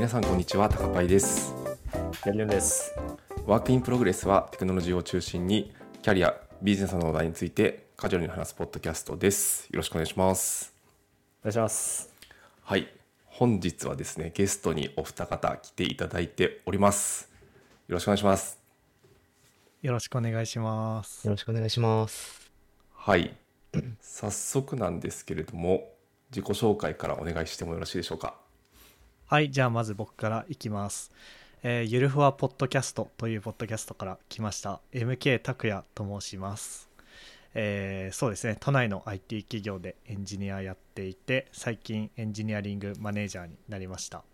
皆さんこんにちは高パイですやりぬんです。ワークインプログレスはテクノロジーを中心にキャリアビジネスの話題についてカジュアルに話すポッドキャストですよろしくお願いしますお願いします。はい本日はですねゲストにお二方来ていただいておりますよろしくお願いしますよろしくお願いします。よろしくお願いします。はい早速なんですけれども自己紹介からお願いしてもよろしいでしょうか？はい、じゃあまず僕からいきます。えーゆるふわポッドキャストというポッドキャストから来ました MK 拓也と申します。えーそうですね、都内の IT 企業でエンジニアやっていて、最近エンジニアリングマネージャーになりました。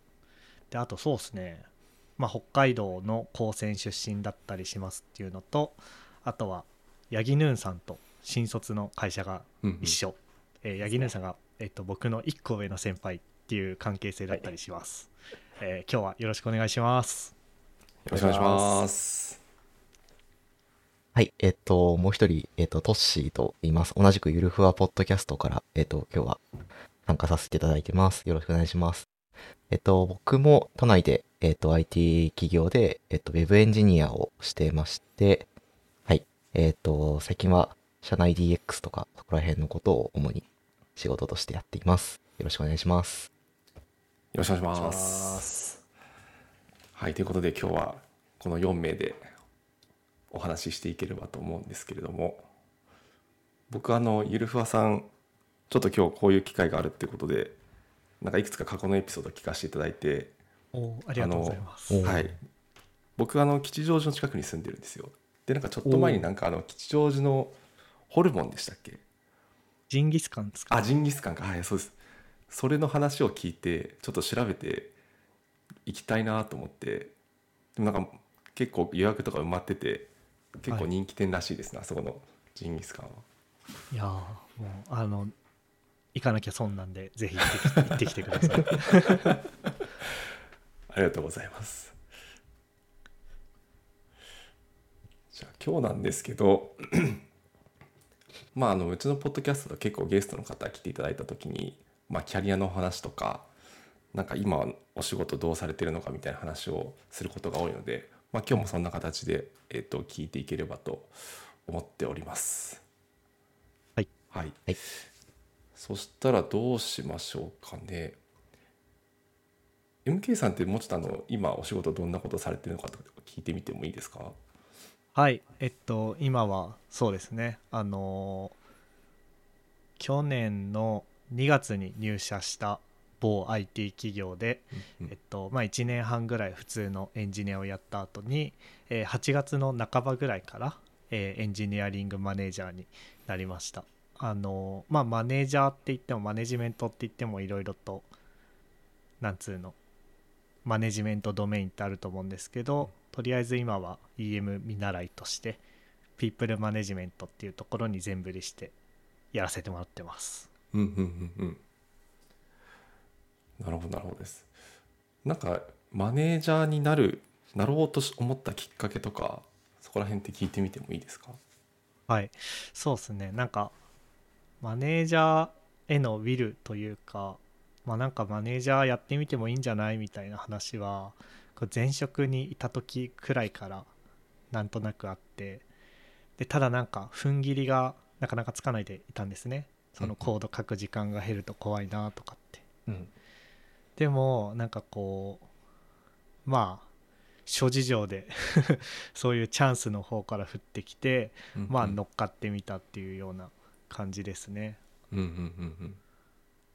で、あとそうですね、まあ、北海道の高専出身だったりしますっていうのと、あとはヤギヌーンさんと新卒の会社がうんうん一緒、えー、八木姉さんが、えっと僕の1個上の先輩っていう関係性だったりします、えー今日はよろしくお願いしますよろしくお願いしますはい、えっと、もう一人、えっと、トッシーと言います。同じくゆるふわポッドキャストから、えっと、今日は参加させていただいてます。よろしくお願いします。えっと、僕も都内で、えっと、IT 企業で、えっと、ウェブエンジニアをしてまして、はい、えっと、最近は社内 DX とか、そこら辺のことを主に仕事としてやっています。よろしくお願いします。よろしくお願いします。はいということで今日はこの4名でお話ししていければと思うんですけれども僕あのゆるふわさんちょっと今日こういう機会があるってことでなんかいくつか過去のエピソード聞かせていただいて、おありがとうございます。おはい、僕あの吉祥寺の近くに住んでるんですよ。でなんかちょっと前になんかあの吉祥寺のホルモンでしたっけ？ジンギスカンですか？あジンギスカンか。はいそうですそれの話を聞いてちょっと調べて行きたいなと思ってでもなんか結構予約とか埋まってて結構人気店らしいですね、あそこのジンギスカンは。いやーもうあの行かなきゃ損なんでぜひ行ってき行ってきてください。ありがとうございます。じゃあ今日なんですけどまああのうちのポッドキャストで結構ゲストの方来ていただいた時に、まあ、キャリアの話とかなんか今お仕事どうされてるのかみたいな話をすることが多いので、まあ、今日もそんな形で、えっと聞いていければと思っております。はい、はい。はい。そしたらどうしましょうかね。MK さんってもうちょっとあの今お仕事どんなことされてるのかとか聞いてみてもいいですか？はい。えっと今はそうですね。あのー去年の2月に入社した某 IT 企業でうんえっとまあ、1年半ぐらい普通のエンジニアをやった後に、えー8月の半ばぐらいから、えーエンジニアリングマネージャーになりました。あのまあマネージャーって言ってもマネジメントって言ってもいろいろとなんつうのマネジメントドメインってあると思うんですけどとりあえず今は EM 見習いとしてピープルマネジメントっていうところに全振りしてやらせてもらってますうんうんうんうん。なるほどなるほどです。なんかマネージャーになるなろうと思ったきっかけとかそこら辺って聞いてみてもいいですか？はい、そうですね、なんか、マネージャーへのウィルというか、まあなんかマネージャーやってみてもいいんじゃないみたいな話は、前職にいた時くらいからなんとなくあって、で、ただなんか、踏ん切りがなかなかつかないでいたんですね。そのコード書く時間が減ると怖いなとかって。うん。でも、なんかこう、まあ、諸事情で そういうチャンスの方から降ってきて、まあ乗っかってみたっていうような感じですね。うんうんうん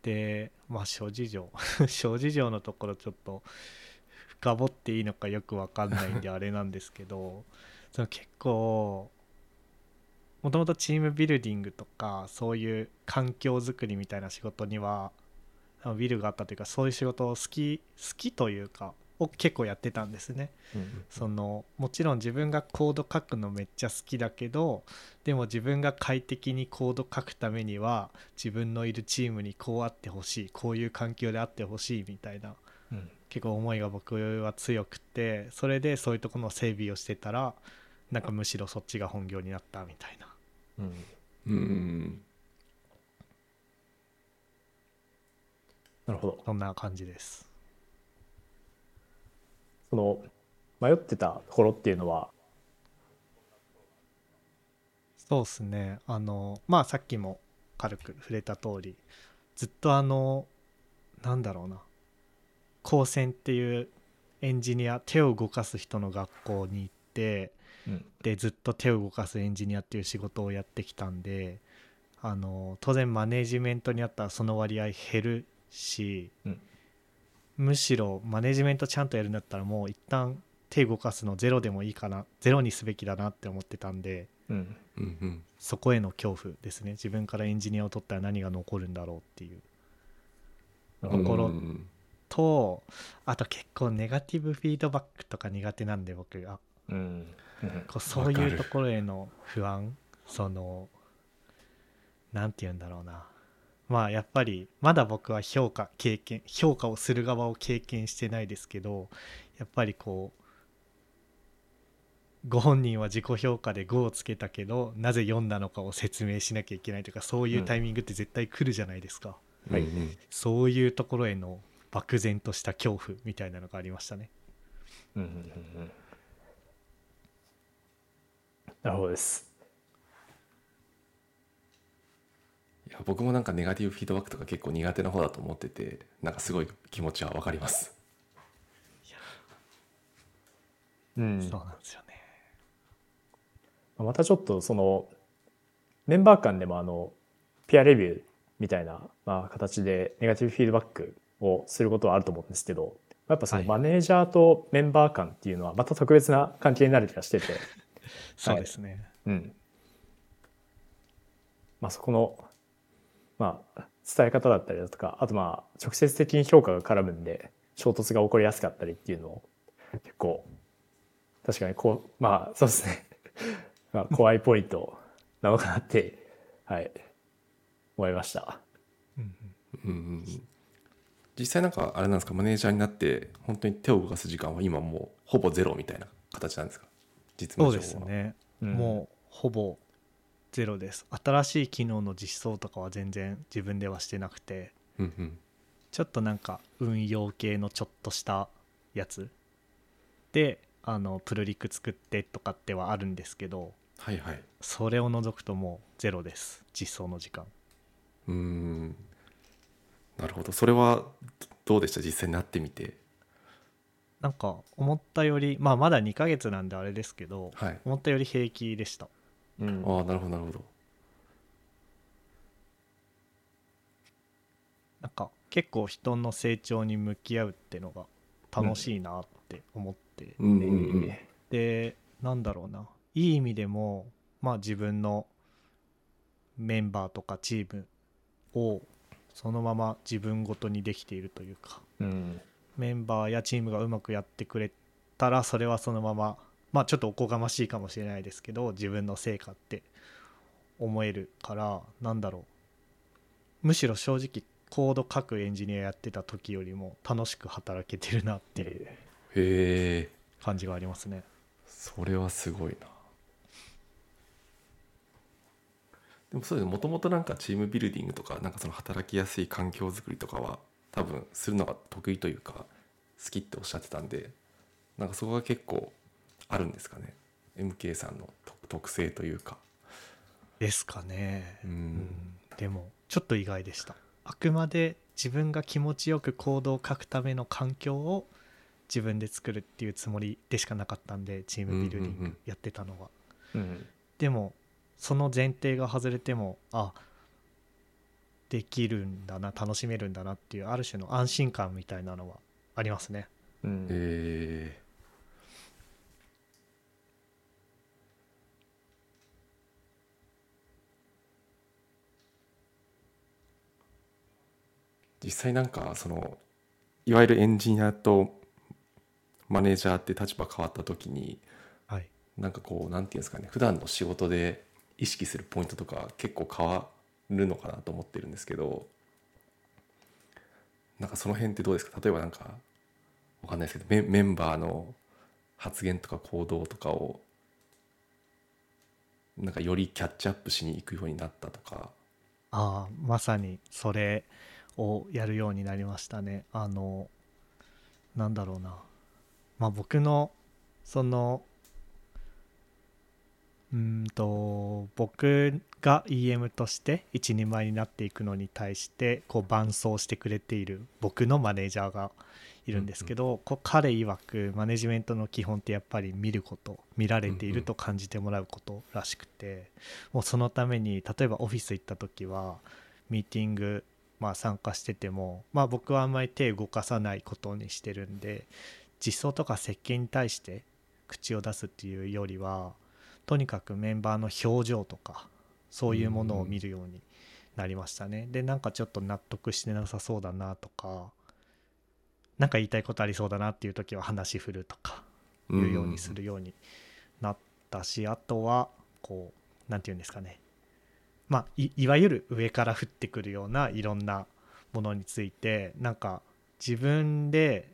でまあ諸事情 諸事情のところちょっと深掘っていいのかよくわかんないんであれなんですけどその結構もともとチームビルディングとかそういう環境づくりみたいな仕事にはビルがあったというかそういう仕事を好き好きというかを結構やってたんですね。うん。そのもちろん自分がコード書くのめっちゃ好きだけどでも自分が快適にコード書くためには自分のいるチームにこうあってほしいこういう環境であってほしいみたいなうん。結構思いが僕は強くてそれでそういうところの整備をしてたらなんかむしろそっちが本業になったみたいなうん。うん。うんなるほど。そんな感じです。その迷ってたところっていうのは？そうですね。あのまあさっきも軽く触れた通りずっとあのなんだろうな。高専っていうエンジニア手を動かす人の学校に行ってうんでずっと手を動かすエンジニアっていう仕事をやってきたんであの当然マネジメントにあったらその割合減るし、うん。むしろマネジメントちゃんとやるんだったらもう一旦手動かすのゼロでもいいかなゼロにすべきだなって思ってたんでうん。うんうんそこへの恐怖ですね。自分からエンジニアを取ったら何が残るんだろうっていう。なるほど心うん。とあと結構ネガティブフィードバックとか苦手なんで僕がうん。うん。こうそういうところへの不安そのなんて言うんだろうな。まあやっぱりまだ僕は評価経験評価をする側を経験してないですけどやっぱりこうご本人は自己評価で5をつけたけどなぜ読んだのかを説明しなきゃいけないとかそういうタイミングって絶対来るじゃないですか、はいうん。うんそういうところへの漠然とした恐怖みたいなのがありましたね。うん。うん。うん。うんなるほどです。いや僕もなんかネガティブフィードバックとか結構苦手な方だと思っててなんかすごい気持ちはわかります。うん。そうなんですよね。またちょっとそのメンバー間でもあのピアレビューみたいな、まあ、形でネガティブフィードバックをすることはあると思うんですけどやっぱそのはい。マネージャーとメンバー間っていうのはまた特別な関係になる気がしてて、そうですね、うん。まあ、そこの、まあ、伝え方だったりだとかあとまあ直接的に評価が絡むんで衝突が起こりやすかったりっていうのを結構確かにこうまあそうですね。まあ怖いポイントなのかなってはい。思いました。うんうん。実際なんかあれなんですか？マネージャーになって本当に手を動かす時間は今もうほぼゼロみたいな形なんですか？実務そう上はですね、うん。もうほぼ。ゼロです。新しい機能の実装とかは全然自分ではしてなくて。うんうん。ちょっとなんか運用系のちょっとしたやつ。であのプルリク作ってとかってはあるんですけど。はいはい。それを除くともうゼロです。実装の時間。うーん。なるほど。それはどうでした？実際になってみてなんか思ったよりまあまだ2ヶ月なんであれですけどはい。思ったより平気でした。うん。ああなるほどなるほど。なんか結構人の成長に向き合うってのが楽しいなって思って、うんうんうん。でなんだろうな。いい意味でもまあ自分のメンバーとかチームをそのまま自分ごとにできているというか。うんメンバーやチームがうまくやってくれたらそれはそのまままあちょっとおこがましいかもしれないですけど自分の成果って思えるからなんだろう。むしろ正直コード書くエンジニアやってた時よりも楽しく働けてるなっていう感じがありますね。それはすごいな。でもそうですね。もともとなんかチームビルディングとかなんかその働きやすい環境づくりとかは多分するのが得意というか好きっておっしゃってたんでなんかそこが結構あるんですかね MK さんの特特性というかですかね。ううんんでもちょっと意外でした。あくまで自分が気持ちよくコードを書くための環境を自分で作るっていうつもりでしかなかったんでチームビルディンうんうんうんグやってたのは。うんでもその前提が外れてもあできるんだな楽しめるんだなっていうある種の安心感みたいなのはありますね。うん。えー。実際なんかそのいわゆるエンジニアとマネージャーって立場変わった時にはい、なんかこうなんていうんですかね普段の仕事で意識するポイントとか結構変わるのかなと思ってるんですけどなんかその辺ってどうですか？例えばなんかわかんないですけどメメンバーの発言とか行動とかをなんかよりキャッチアップしに行くようになったとか。ああまさにそれをやるようになりましたね。あのなんだろうな。まあ僕のそのうんと僕が EM として一人前になっていくのに対してこう伴走してくれている僕のマネージャーがいるんですけど、こう彼曰くマネジメントの基本ってやっぱり見ること見られていると感じてもらうことらしくて、もうそのために例えばオフィス行った時はミーティングまあ参加しててもまあ僕はあんまり手動かさないことにしてるんで実装とか設計に対して口を出すっていうよりはとにかくメンバーの表情とかそういうものを見るようになりましたね。でなんかちょっと納得してなさそうだなとか何か言いたいことありそうだなっていう時は話振るとかいうようにするようになったし、あとはこう何て言うんですかね。まあいいわゆる上から降ってくるようないろんなものについてなんか自分で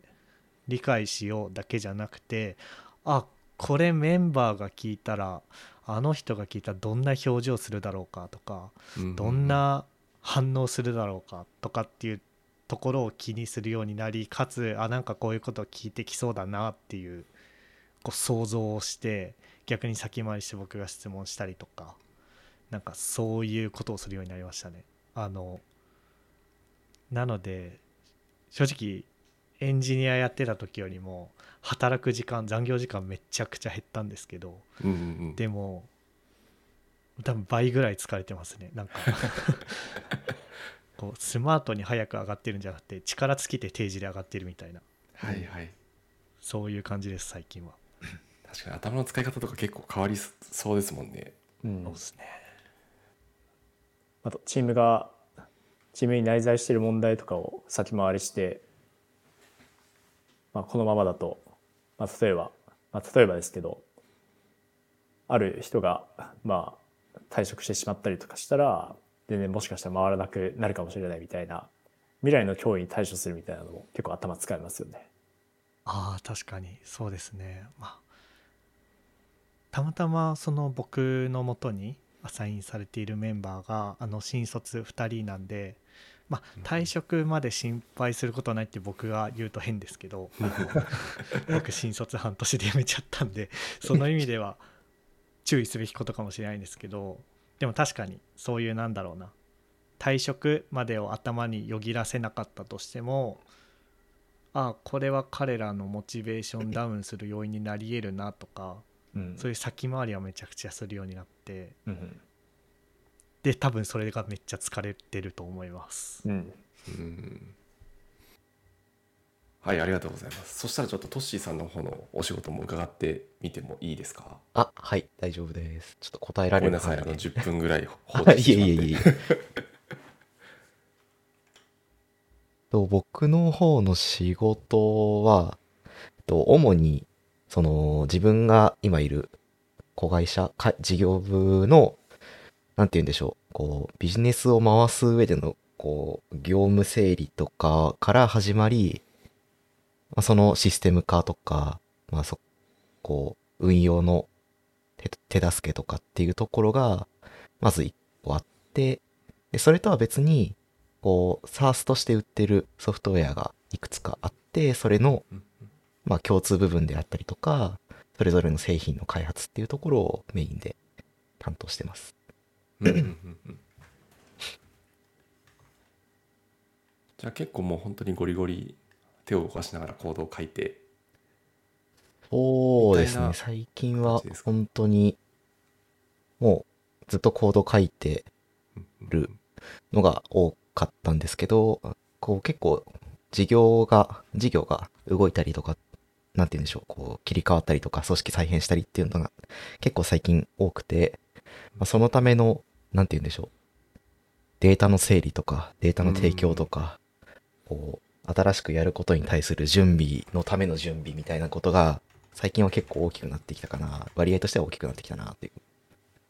理解しようだけじゃなくてあこれメンバーが聞いたらあの人が聞いたらどんな表情するだろうかとかどんな反応するだろうかとかっていうところを気にするようになりかつあなんかこういうことを聞いてきそうだなっていうこう想像をして逆に先回りして僕が質問したりとかなんかそういうことをするようになりましたね。あのなので正直エンジニアやってた時よりも働く時間残業時間めちゃくちゃ減ったんですけど、うんうんうん、でも多分倍ぐらい疲れてますね。なんか こうスマートに早く上がってるんじゃなくて力尽きて定時で上がってるみたいな。はいはい。そういう感じです最近は。確かに頭の使い方とか結構変わりそうですもんね。うん。そうですね。あとチームがチームに内在している問題とかを先回りして、まあ、このままだと、まあ、例えば、まあ、例えばですけどある人がまあ退職してしまったりとかしたら全然もしかしたら回らなくなるかもしれないみたいな未来の脅威に対処するみたいなのも結構頭使いますよね。ああ確かにそうですねまあたまたまその僕のもとにアサインされているメンバーがあの新卒2人なんでまあ退職まで心配することはないって僕が言うと変ですけど 僕新卒半年で辞めちゃったんでその意味では注意すべきことかもしれないんですけどでも確かにそういうなんだろうな。退職までを頭によぎらせなかったとしてもあこれは彼らのモチベーション ダウンする要因になり得るなとかうん。そういう先回りはめちゃくちゃするようになってうんで多分それがめっちゃ疲れてると思いますうんうんはいありがとうございますそしたらちょっとトッシーさんの方のお仕事も伺ってみてもいいですか？あ、はい、大丈夫です。ちょっと答えらごめんなさいあのれる範囲で。10分ぐらい放あ置していえしまって いえいえ。と僕の方の仕事は、えっと主にその自分が今いる子会社か事業部のなんて言うんでしょう。こうビジネスを回す上でのこう業務整理とかから始まり、まあ、そのシステム化とか、まあ、そこう運用の手助けとかっていうところがまず一個あってでそれとは別にこう SaaS として売ってるソフトウェアがいくつかあってそれのまあ共通部分であったりとかそれぞれの製品の開発っていうところをメインで担当してます。じゃあ結構もう本当にゴリゴリ手を動かしながらコードを書いて。そうですね。最近は本当にもうずっとコード書いてるのが多かったんですけど、こう結構事業が、事業が動いたりとか、なんて言うんでしょう、こう切り替わったりとか、組織再編したりっていうのが結構最近多くて、まあ、そのための、なんて言うんでしょう、データの整理とか、データの提供とか、こう、新しくやることに対する準備のための準備みたいなことが、最近は結構大きくなってきたかな、割合としては大きくなってきたなっていう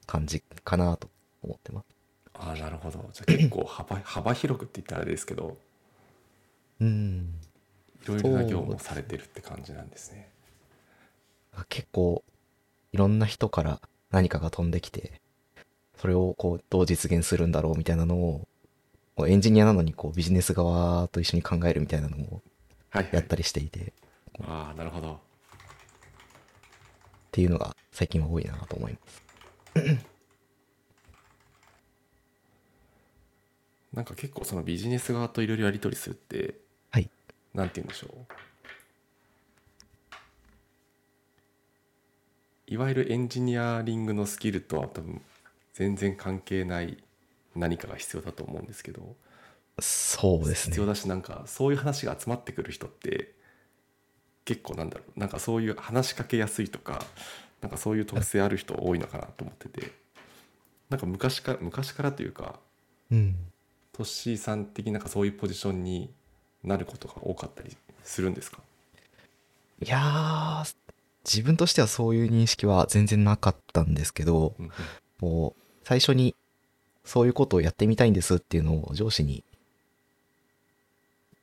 感じかなと思ってます。ああなるほど。じゃあ結構幅 幅広くって言ったらあれですけどうん。いろいろな業務をされてるって感じなんですね。結構いろんな人から何かが飛んできてそれをこうどう実現するんだろうみたいなのをエンジニアなのにこうビジネス側と一緒に考えるみたいなのもはい、はい、やったりしていて、ああなるほどっていうのが最近は多いなと思います。なんか結構そのビジネス側といろいろやり取りするって、はい。なんて言うんでしょういわゆるエンジニアリングのスキルとは多分全然関係ない何かが必要だと思うんですけど。そうですね。必要。だしなんかそういう話が集まってくる人って結構なんだろう。なんかそういう話しかけやすいとかなんかそういう特性ある人多いのかなと思ってて。なんか昔から昔からというかうん。トッシーさん的になんかそういうポジションになることが多かったりするんですか？いやー、自分としてはそういう認識は全然なかったんですけど、うんうん。もう最初にそういうことをやってみたいんですっていうのを上司に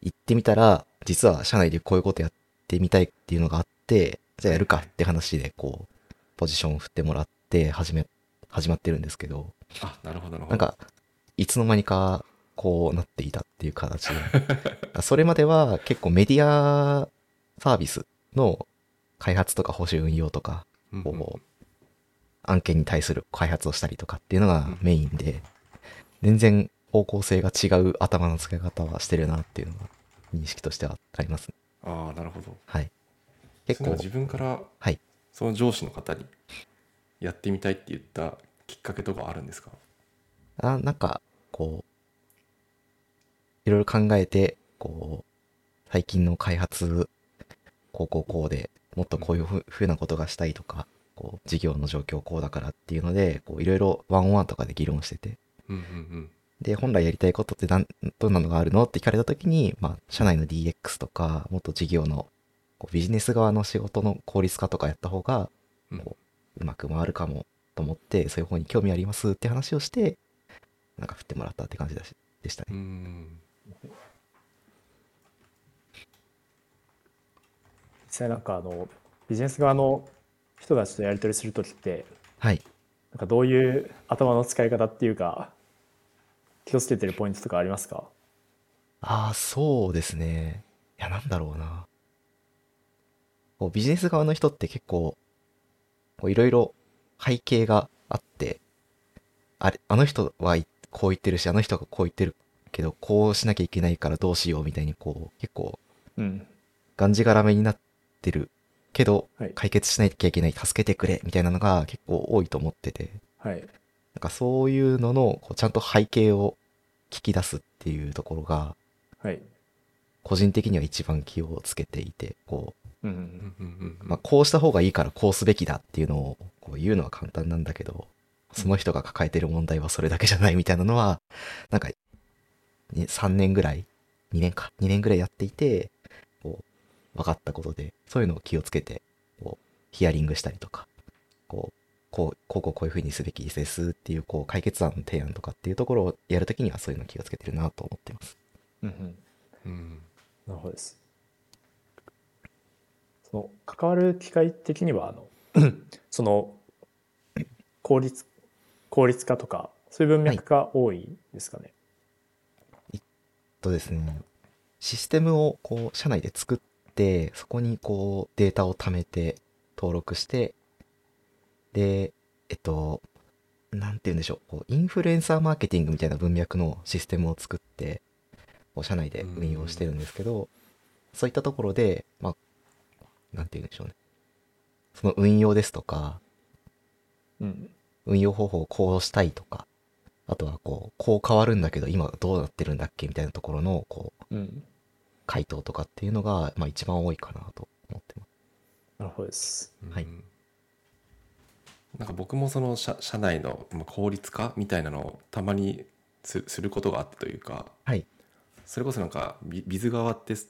言ってみたら、実は社内でこういうことやってみたいっていうのがあって、じゃあやるかって話でこう、ポジションを振ってもらって始め、始まってるんですけど、あなるほどなるほど。なんか、いつの間にかこうなっていたっていう形で、それまでは結構メディアサービスの開発とか保守運用とか、こう案件に対する開発をしたりとかっていうのがメインで、全然方向性が違う頭の付け方はしてるなっていうのが認識としてはありますね。ああなるほどはい。結構自分からはい。その上司の方にやってみたいって言ったきっかけとかあるんですか？あなんか、こう、いろいろ考えて、こう、最近の開発、こうこうこうで、もっとこういうふふうなことがしたいとか、こう、事業の状況こうだからっていうので、こう、いろいろワンオンワンとかで議論してて、うんうんうん。で、本来やりたいことってなんどんなのがあるのって聞かれたときに、まあ、社内の DX とか、もっと事業のこうビジネス側の仕事の効率化とかやった方が、うん。こううまく回るかもと思って、そういう方に興味ありますって話をして、なんか振ってもらったって感じだしでしたうね。ん。実際なんかあのビジネス側の人たちとやり取りするときってはい。なんかどういう頭の使い方っていうか気をつけてるポイントとかありますか？ああ、そうですね。いや、なんだろうな。こうビジネス側の人って結構、こういろいろ背景があって、あれ、あの人はいこう言ってるし、あの人がこう言ってるけど、こうしなきゃいけないからどうしようみたいに、こう、結構、うんがんじがらめになってるけど、はい。解決しなきゃいけない、助けてくれ、みたいなのが結構多いと思ってて、はい。なんかそういうのの、こうちゃんと背景を聞き出すっていうところが、はい。個人的には一番気をつけていて、こう。んううんんうんうん。う、まあ、こうした方がいいからこうすべきだっていうのをこう言うのは簡単なんだけど、その人が抱えてる問題はそれだけじゃないみたいなのは、なんか、に3年ぐらい、2年か、2年ぐらいやっていて、分かったことで、そういうのを気をつけて、こう、ヒアリングしたりとか、こう、こう、こうこうこういう風にすべきですっていう、こう、解決案の提案とかっていうところをやるときにはそういうのを気をつけてるなと思ってます。うんうんうんなるほどです。その関わる機会的にはあの その効率効率化とかそういう文脈が多いですかね。とですね、システムをこう社内で作って、そこにこうデータを貯めて登録して、で、えっと、なんて言うんでしょう、こうインフルエンサーマーケティングみたいな文脈のシステムを作って、こう社内で運用してるんですけど、そういったところで、まあ、なんて言うんでしょうね。その運用ですとか、うん。運用方法をこうしたいとか、あとはこう、こう変わるんだけど今どうなってるんだっけみたいなところの、こう、うん、回答とかっていうのが、まあ一番多いかなと思ってます。なるほどです。うんはいなんか僕もその社社内のまあ効率化みたいなのをたまにすすることがあったというかはい。それこそなんかビビズ側って例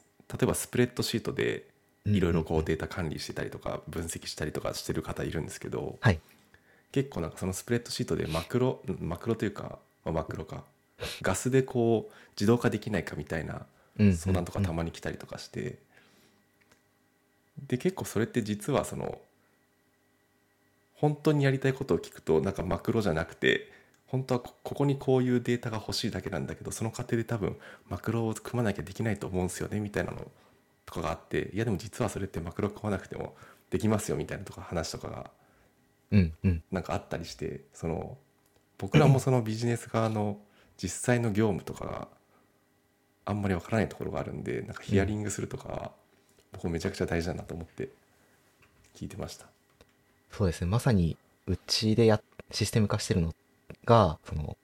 えばスプレッドシートでいろいろこうデータ管理してたりとか分析したりとかしてる方いるんですけど、はい。結構なんかそのスプレッドシートでマクロマクロというか、まあ、マクロかガスでこう自動化できないかみたいなうん相談とかたまに来たりとかして、で結構それって実はその本当にやりたいことを聞くとなんかマクロじゃなくて本当はこここにこういうデータが欲しいだけなんだけどその過程で多分マクロを組まなきゃできないと思うんですよねみたいなのとかがあっていやでも実はそれってマクロ組まなくてもできますよみたいなとか話とかがうんうん。なんかあったりしてその僕らもそのビジネス側の実際の業務とかがあんまりわからないところがあるんでなんかヒアリングするとか、僕めちゃくちゃ大事だなと思って聞いてました。そうですねまさにうちでやシステム化してるのがその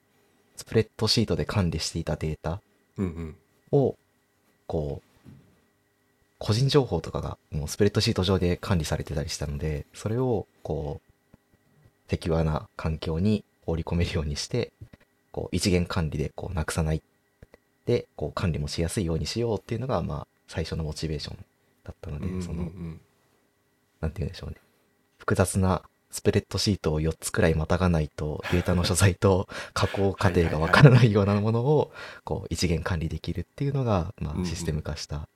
スプレッドシートで管理していたデータうんうんをこう個人情報とかがもうスプレッドシート上で管理されてたりしたのでそれをこうセキュアな環境に放り込めるようにしてこう一元管理でこうなくさないでこう管理もしやすいようにしようっていうのがまあ最初のモチベーションだったので、うんうんそのうんなんて言うんでしょうね。複雑なスプレッドシートを4つくらいまたがないとデータの所在と 加工過程がわからないようなものをこう一元管理できるっていうのが、まあ、システム化した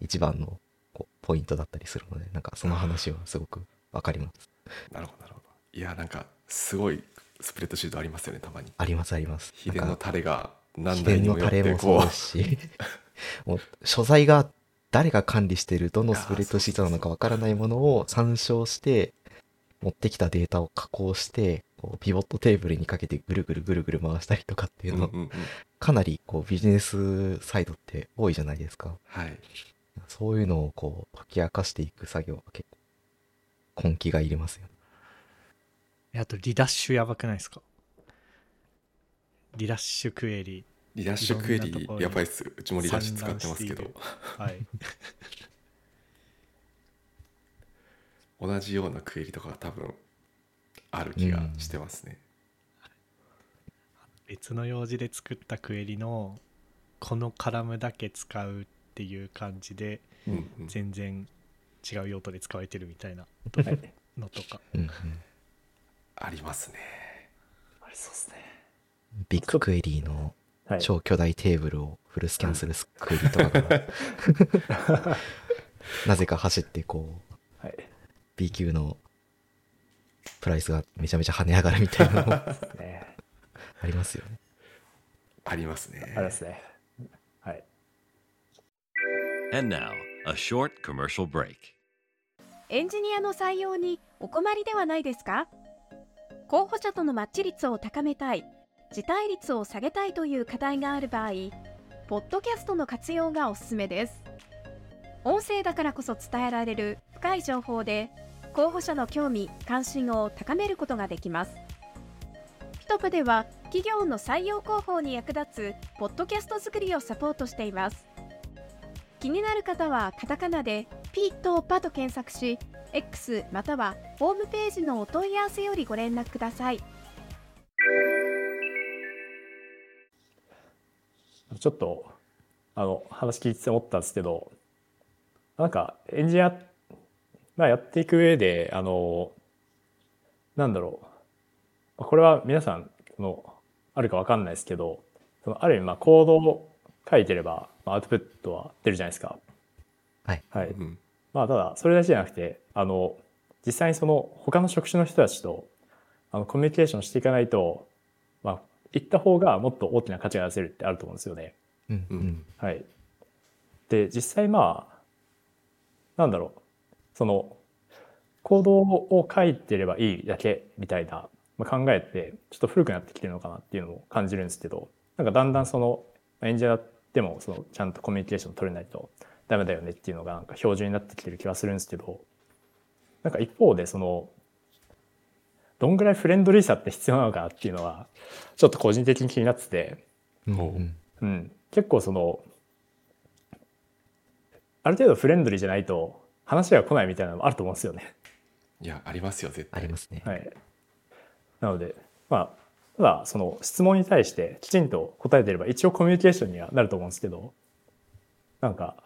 一番のこうポイントだったりするので、なんかその話はすごくわかります。なるほどなるほどいやなんかすごいスプレッドシートありますよねたまにありますあります。秘伝のタレが何台にもよっタレもそうてこうですし、もう所在が誰が管理してるどのスプレッドシートなのかわからないものを参照して、持ってきたデータを加工して、こうピボットテーブルにかけてぐるぐるぐるぐる回したりとかっていうの、うんうんうん。かなりこうビジネスサイドって多いじゃないですか。はい。そういうのをこう解き明かしていく作業は結構根気がいりますよね。えあとリダッシュやばくないですか？リダッシュクエリ。リダッシュクエリやばいっすうちもリダッシュ使ってますけど。散はい。同じようなクエリとかが多分ある気がしてますね、別の用事で作ったクエリのこのカラムだけ使うっていう感じでうんうん。全然違う用途で使われてるみたいなはいのとか。うんうん。ありますね。ありそうですねビッグクエリーのはい。超巨大テーブルをフルスキャンするクエリとかがな。ぜか走ってこうはい。B 級のプライスがめちゃめちゃ跳ね上がるみたいなのもあね。りますよね。ありますね。あれですね。はい。And now, a short commercial break. エンジニアの採用にお困りではないですか？候補者とのマッチ率を高めたい、辞退率を下げたいという課題がある場合、ポッドキャストの活用がおすすめです。音声だからこそ伝えられる深い情報で、候補者の興味・関心を高めることができます。ピトプでは企業の採用広報に役立つポッドキャスト作りをサポートしています。気になる方はカタカナでピーとパと検索し X またはホームページのお問い合わせよりご連絡くださいちょっとあの話聞いてて思ったんですけどなんかエンジニア、まあ、やっていく上であのなんだろうこれは皆さんのあるか分かんないですけどそのある意味まあコードを書いてればまあアウトプットは出るじゃないですか。はい。はい、うんまあただそれだけじゃなくてあの実際にその他の職種の人たちとあのコミュニケーションしていかないとまあ行った方がもっと大きな価値が出せるってあると思うんですよね。うんううんん。はい。で実際まあなんだろうそのコードを書いてればいいだけみたいなまあ考えってちょっと古くなってきてるのかなっていうのを感じるんですけどなんかだんだんそのまあエンジニアでもそのちゃんとコミュニケーション取れないとダメだよねっていうのがなんか標準になってきてる気はするんですけどなんか一方でそのどんぐらいフレンドリーさって必要なのかなっていうのはちょっと個人的に気になってて、うんほう。うん。うん、結構そのある程度フレンドリーじゃないと話が来ないみたいなのもあると思うんですよね。いやありますよ絶対。ありますね。はい、なのでまあただその質問に対してきちんと答えてれば一応コミュニケーションにはなると思うんですけどなんか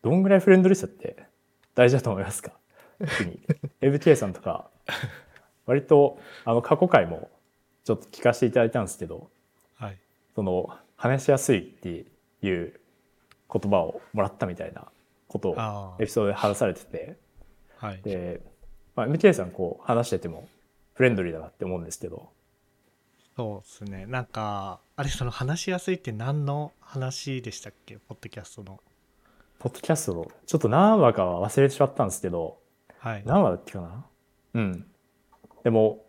どんぐらいフレンドリーさって大事だと思いますか？特に。FK さんとか 割とあの過去回もちょっと聞かせていただいたんですけどはい。その話しやすいっていう言葉をもらったみたいなことをあエピソードで話されてて。あはい。で、まあ、MK さんこう話しててもフレンドリーだなって思うんですけど。そうですね。なんかあれその話しやすいって何の話でしたっけ？ポッドキャストの。ポッドキャストの、ちょっと何話かは忘れてしまったんですけど、はい。何話だっけかな？うん。でも、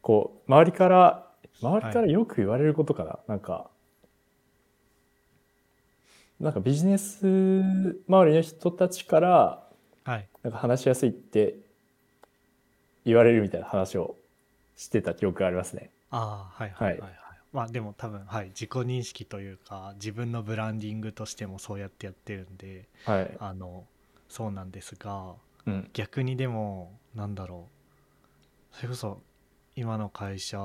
こう、周りから、周りからよく言われることかな？なんか、なんかビジネス周りの人たちから、はいなんか話しやすいって言われるみたいな話をしてた記憶がありますね。ああはいはいはいはい、まあでも多分はい自己認識というか自分のブランディングとしてもそうやってやってるんではい。あのそうなんですがうん。逆にでもなんだろうそれこそ今の会社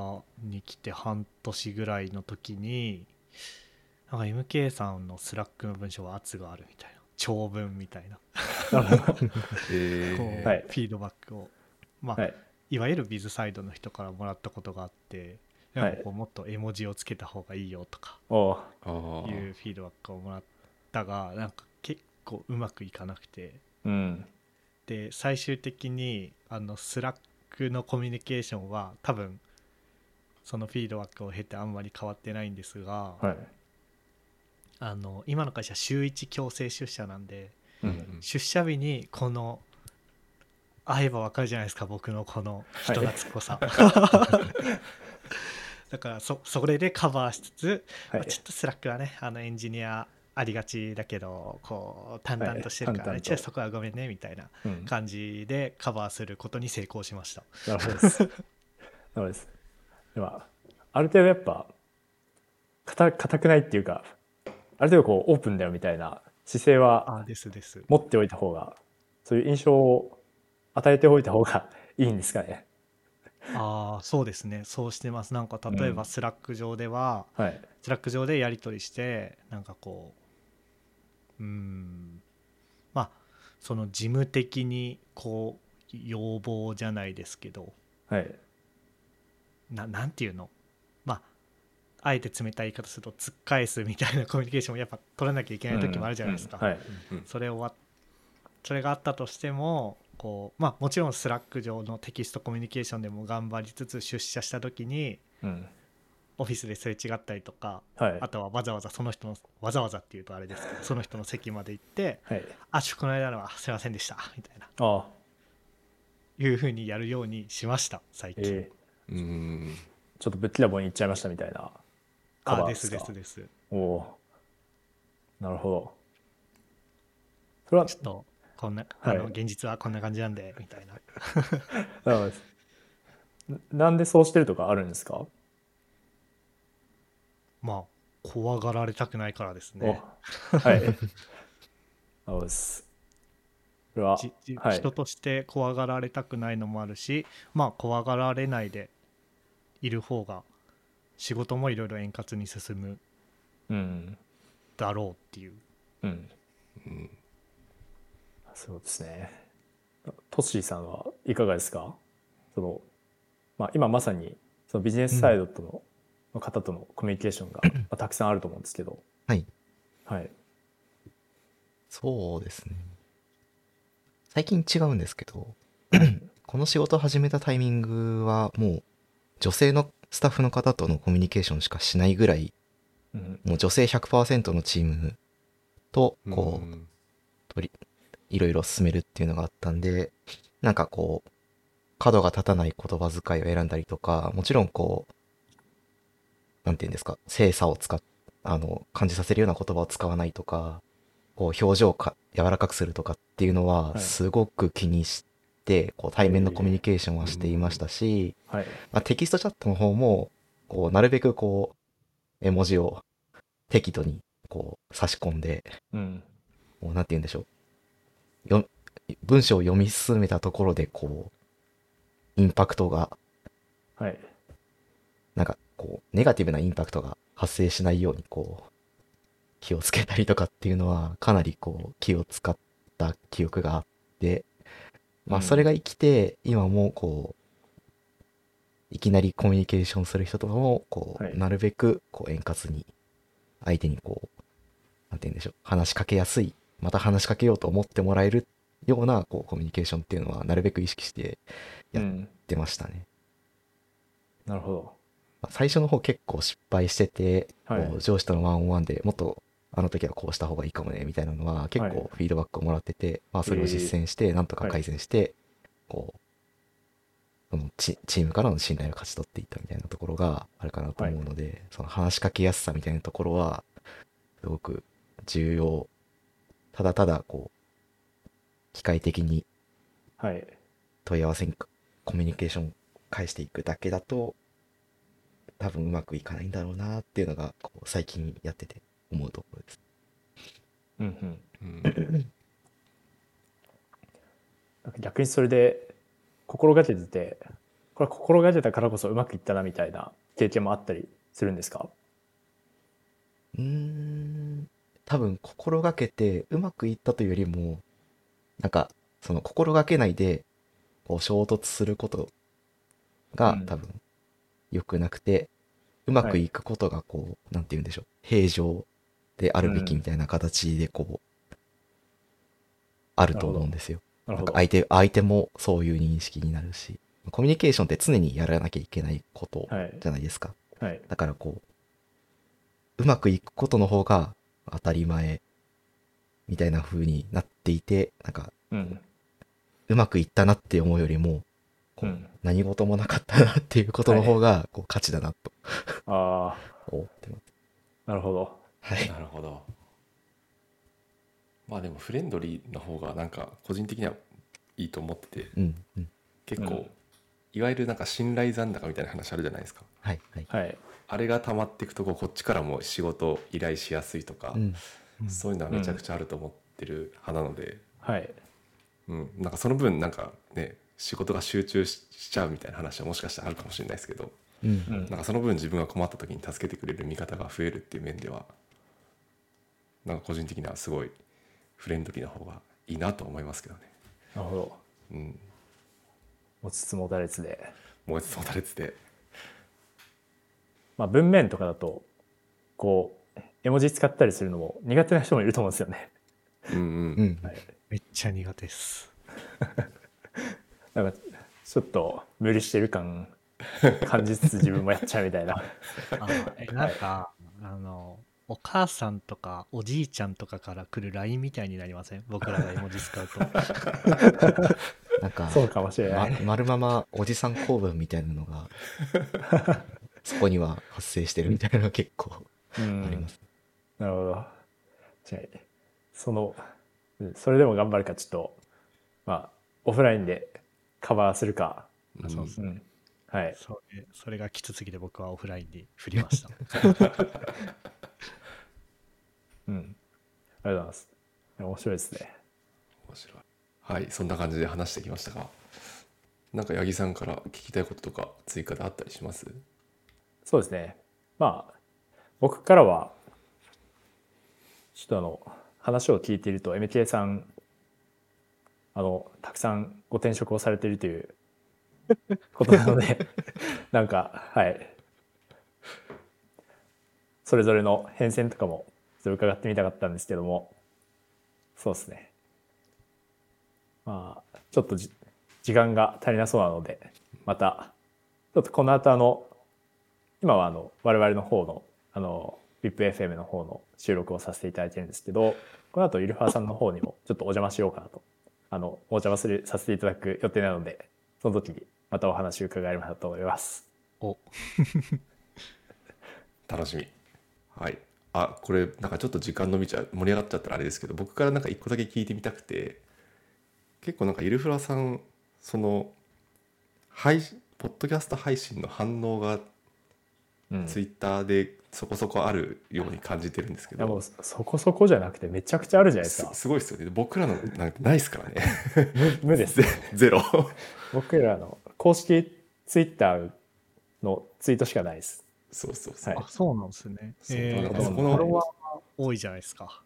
に来て半年ぐらいの時になんか MK さんのスラックの文章は圧があるみたいな。長文みたいな。えはい。フィードバックを。まあ、はい。いわゆるビズサイドの人からもらったことがあってなんかこうもっと絵文字をつけた方がいいよとかいうフィードバックをもらったがなんか結構うまくいかなくて。うん。で最終的にあのスラックのコミュニケーションは多分そのフィードバックを経てあんまり変わってないんですが、はい。あの今の会社週1強制出社なんでう。うんん出社日にこの会えばわかるじゃないですか僕のこの人懐っこさ、だからそそれでカバーしつつ、はいまあ。ちょっとスラックはねあのエンジニアありがちだけどこう淡々としてるから、ねはい淡々とちょっとそこはごめんねみたいなうん感じでカバーすることに成功しましたなるほどです。なるほどです。でも、ある程度やっぱ、硬硬くないっていうか、ある程度こうオープンだよみたいな姿勢は持っておいた方が、そういう印象を与えておいた方が いいんですかね。ああそうですねそうしてますなんか例えばうんスラック上では、はい。スラック上でやり取りしてなんかこううーんまあその事務的にこう要望じゃないですけどはい。ななんていうの？まああえて冷たい言い方すると突っ返すみたいなコミュニケーションもやっぱ取らなきゃいけない時もあるじゃないですか。それをわそれがあったとしてもこうまあもちろんスラック上のテキストコミュニケーションでも頑張りつつ出社した時にうん。オフィスですれ違ったりとかはい。あとはわざわざその人のわざわざっていうとあれですけど その人の席まで行ってはい。「あこの間のはすいませんでした」みたいな。ああ、いうふうにやるようにしました最近、えー、うん。ちょっとぶっきらぼうに行っちゃいましたみたいな。カバーですかですです。おお。ーなるほど。それは、ちょっとこんなはい。あの現実はこんな感じなんでみたいな。なるほどです。ななんでそうしてるとかあるんですか？まあ怖がられたくないからですねおはい。なるほどです。これは人として怖がられたくないのもあるしまあ怖がられないでいる方が仕事もいろいろ円滑に進むうん。だろうっていううん。うんそうですね。トッシーさんはいかがですか？その、まあ、今まさにそのビジネスサイドとの,、の方とのコミュニケーションが、まあ、たくさんあると思うんですけど。はい。はい。そうですね。最近違うんですけど、この仕事を始めたタイミングはもう女性のスタッフの方とのコミュニケーションしかしないぐらい、うん。もう女性100%のチームとこう、んいろいろ進めるっていうのがあったんで、なんかこう、角が立たない言葉遣いを選んだりとか、もちろんこう、なんていうんですか、精査を使っ、あの、感じさせるような言葉を使わないとか、こう、表情をか柔らかくするとかっていうのは、はいすごく気にして、こう、対面のコミュニケーションはしていましたし、はい。まあ、テキストチャットの方も、こう、なるべくこう、絵文字を適度に、こう、差し込んで、うん。もうなんて言うんでしょう。よ文章を読み進めたところで、こう、インパクトが、はい。なんか、こう、ネガティブなインパクトが発生しないように、こう、気をつけたりとかっていうのは、かなりこう、気を使った記憶があって、まあ、うんそれが生きて、今もこう、いきなりコミュニケーションする人とかも、こう、はいなるべく、こう、円滑に、相手にこう、なんて言うんでしょう、話しかけやすい、また話しかけようと思ってもらえるような、こう、コミュニケーションっていうのは、なるべく意識してやっうん。出ましたね。なるほど。まあ最初の方結構失敗してて、はい。上司とのワンオンワンでもっとあの時はこうした方がいいかもねみたいなのは結はい。構フィードバックをもらってて、まあそれを実践してなんとか改善して、こうそのチチームからの信頼を勝ち取っていったみたいなところがあるかなと思うので、その話しかけやすさみたいなところはすごく重要。ただただこう機械的にはい。問い合わせにコミュニケーション返していくだけだと多分うまくいかないんだろうなっていうのがこう最近やってて思うところです。うんうん。うんなんか逆にそれで心がけてて、これは心がけたからこそうまくいったなみたいな経験もあったりするんですか？うーん多分心がけてうまくいったというよりもなんかその心がけないでこう衝突することがうん多分良くなくて、うまくいくことがこう、なんて言うんでしょう平常であるべきみたいな形でこう、あると思うんですよ。なんか相手相手もそういう認識になるしコミュニケーションって常にやらなきゃいけないことはい。じゃないですか。はい。だからこう、うまくいくことの方が当たり前みたいな風になっていて、なんか、うん。うまくいったなって思うよりも、こううん何事もなかったなっていうことの方が、こう、価値だなとあ 思ってます。あ、なるほど。はい。なるほどまあでもフレンドリーな方がなんか個人的にはいいと思っててうん、うん。結構、うんいわゆるなんか信頼残高みたいな話あるじゃないですかはい、はい。はい。あれが溜まっていくとこっちからも仕事依頼しやすいとか、うん、そういうのはめちゃくちゃあると思ってる派なので、はい。うん、なんかその分なんかね仕事が集中ししちゃうみたいな話はもしかしたらあるかもしれないですけどうんう。んなんかその分自分が困った時に助けてくれる味方が増えるっていう面ではなんか個人的にはすごいフレンドリーな方がいいなと思いますけどね。なるほど。うん、持ちつ持たれつで。もう一つもたれつでまあ文面とかだと、こう、絵文字使ったりするのも苦手な人もいると思うんですよね。うんうんうん。めっちゃ苦手です なんか、ちょっと無理してる感感じつつ自分もやっちゃうみたいな。あえなんかあのお母さんとかおじいちゃんとかから来る LINE みたいになりません？僕らが絵文字使うと なんか、そうかもしれなまい。丸ままおじさん公文みたいなのが、そこには発生してるみたいなのが結構うあんります。なるほど。その、うんそれでも頑張るか、ちょっと、まあ、オフラインでカバーするか。うんそうそううん。はい。それそれがきつすぎて僕はオフラインに振りました うん。ありがとうございます。面白いですね。面白いはいそんな感じで話してきましたがなんか八木さんから聞きたいこととか追加であったりします？そうですね。まあ、僕からは、ちょっとあの、話を聞いていると、MTA さん、あの、たくさんご転職をされているということなので、なんか、はい。それぞれの変遷とかも、ちょっと伺ってみたかったんですけども、そうですね。まあ、ちょっとじ時間が足りなそうなので、また、ちょっとこの後あの、今はあの我々の方のあの VIPFM の方の収録をさせていただいてるんですけどこの後イルファーさんの方にもちょっとお邪魔しようかなとあのお邪魔するさせていただく予定なのでその時にまたお話を伺えればなと思います。お。楽しみ。はい。あこれなんかちょっと時間伸びちゃう盛り上がっちゃったらあれですけど僕からなんか一個だけ聞いてみたくて結構なんかイルフラさんその配信ポッドキャスト配信の反応がうんツイッターでそこそこあるように感じてるんですけど。うそそこそこじゃなくてめちゃくちゃあるじゃないですすか。すごいですよね。僕らのなんてないですからね。無無です。ゼ ゼロ。僕らの公式ツイッターのツイートしかないです。そうそうそう、はい。あそうなんですね。そう。えー、そこのフォロワー多いじゃないですか。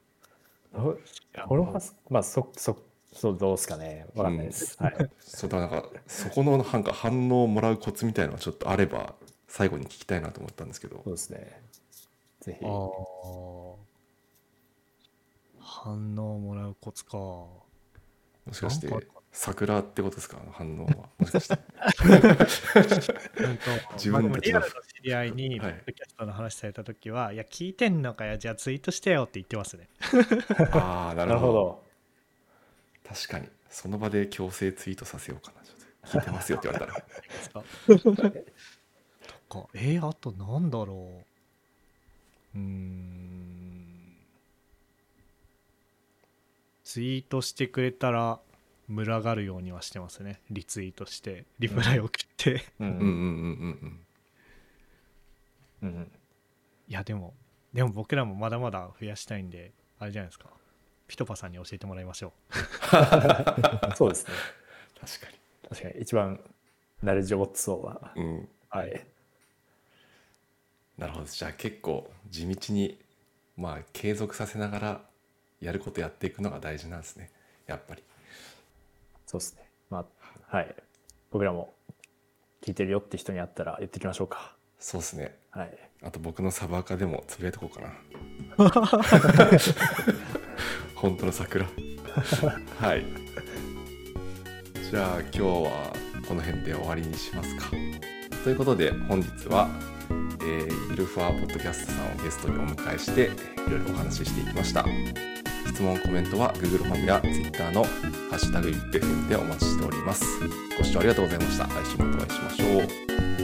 フォロワーまあそそそうどうですかね。わかんないです、はい。そうだからなんかそこのなんか反応をもらうコツみたいなのがちょっとあれば最後に聞きたいなと思ったんですけど。そうですね。ぜひ。反応もらうコツか。もしかして桜ってことですか？反応は。もしかして。自分たちのもリアルの知り合いにポはい。ッドキャストの話された時は、い、や聞いてんのかよ。じゃあツイートしてよって言ってますね。ああななるほど。ど。確かに。その場で強制ツイートさせようかな。ちょっと聞いてますよって言われたら。とか。えー、あとなんだろう。うーん。ツイートしてくれたら群がるようにはしてますね。リツイートしてリプライ送って、ううんうんうんうん。うんうんいやでもでも僕らもまだまだ増やしたいんであれじゃないですか。ピトパさんに教えてもらいましょ そうですね。確か確かに。一番ナレッジを持ってそうな。にうん。はい。なるほどじゃあ結構地道にまあ継続させながらやることやっていくのが大事なんですねやっぱりそうですね。まあ、はい。僕らも聞いてるよって人に会ったら言ってきましょうか。そうですねはい。あと僕のサブアカでもつぶやいとこうかな 本当の桜 はいじゃあ今日はこの辺で終わりにしますかということで本日は、えー、イルファーポッドキャストさんをゲストにお迎えしていろいろお話ししていきました。質問コメントは Google フォームや Twitter の「ハッシュタグ #1 分」でお待ちしております。ご視聴ありがとうございました。来週もお会いしましょう。